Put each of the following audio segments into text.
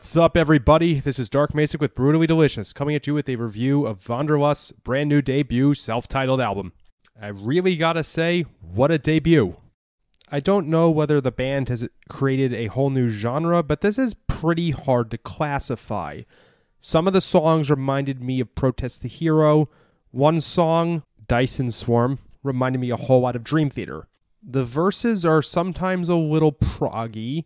What's up, everybody? This is Dark Macek with Brutally Delicious, coming at you with a review of Vanderlust's brand new debut self titled album. I really gotta say, what a debut! I don't know whether the band has created a whole new genre, but this is pretty hard to classify. Some of the songs reminded me of Protest the Hero. One song, Dyson Swarm, reminded me a whole lot of Dream Theater. The verses are sometimes a little proggy,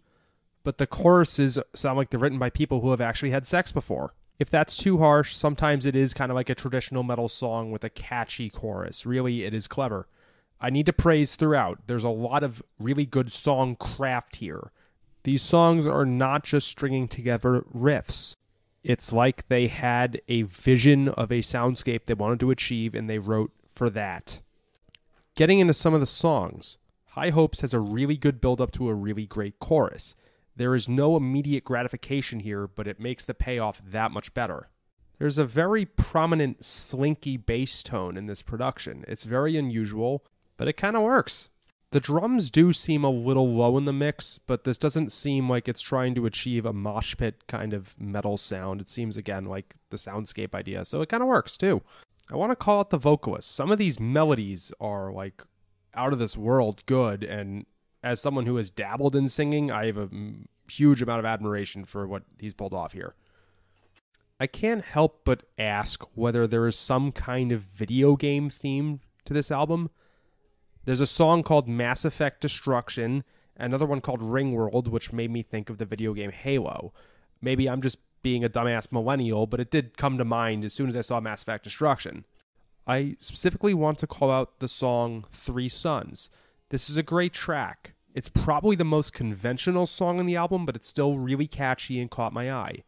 but the choruses sound like they're written by people who have actually had sex before. If that's too harsh, sometimes it is kind of like a traditional metal song with a catchy chorus. Really, it is clever. I need to praise throughout. There's a lot of really good song craft here. These songs are not just stringing together riffs. It's like they had a vision of a soundscape they wanted to achieve and they wrote for that. Getting into some of the songs, High Hopes has a really good build up to a really great chorus. There is no immediate gratification here, but it makes the payoff that much better. There's a very prominent slinky bass tone in this production. It's very unusual, but it kind of works. The drums do seem a little low in the mix, but this doesn't seem like it's trying to achieve a mosh pit kind of metal sound. It seems, again, like the soundscape idea, so it kind of works too. I want to call out the vocalist. Some of these melodies are like out of this world good, and as someone who has dabbled in singing, I have a huge amount of admiration for what he's pulled off here. I can't help but ask whether there is some kind of video game theme to this album. There's a song called Mass Effect Destruction, another one called Ringworld, which made me think of the video game Halo. Maybe I'm just being a dumbass millennial, but it did come to mind as soon as I saw Mass Effect Destruction. I specifically want to call out the song Three Suns. This is a great track. It's probably the most conventional song on the album, but it's still really catchy and caught my eye.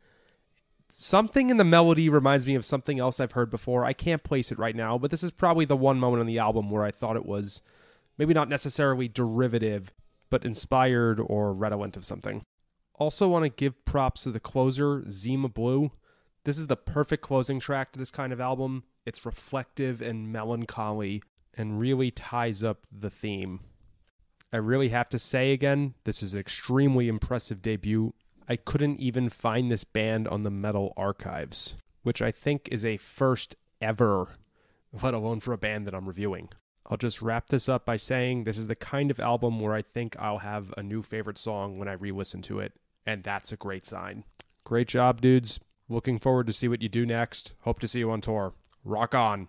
Something in the melody reminds me of something else I've heard before. I can't place it right now, but this is probably the one moment on the album where I thought it was maybe not necessarily derivative, but inspired or redolent of something. Also, want to give props to the closer, Zima Blue. This is the perfect closing track to this kind of album. It's reflective and melancholy and really ties up the theme. I really have to say again, this is an extremely impressive debut. I couldn't even find this band on the Metal Archives, which I think is a first ever, let alone for a band that I'm reviewing. I'll just wrap this up by saying this is the kind of album where I think I'll have a new favorite song when I re listen to it, and that's a great sign. Great job, dudes. Looking forward to see what you do next. Hope to see you on tour. Rock on.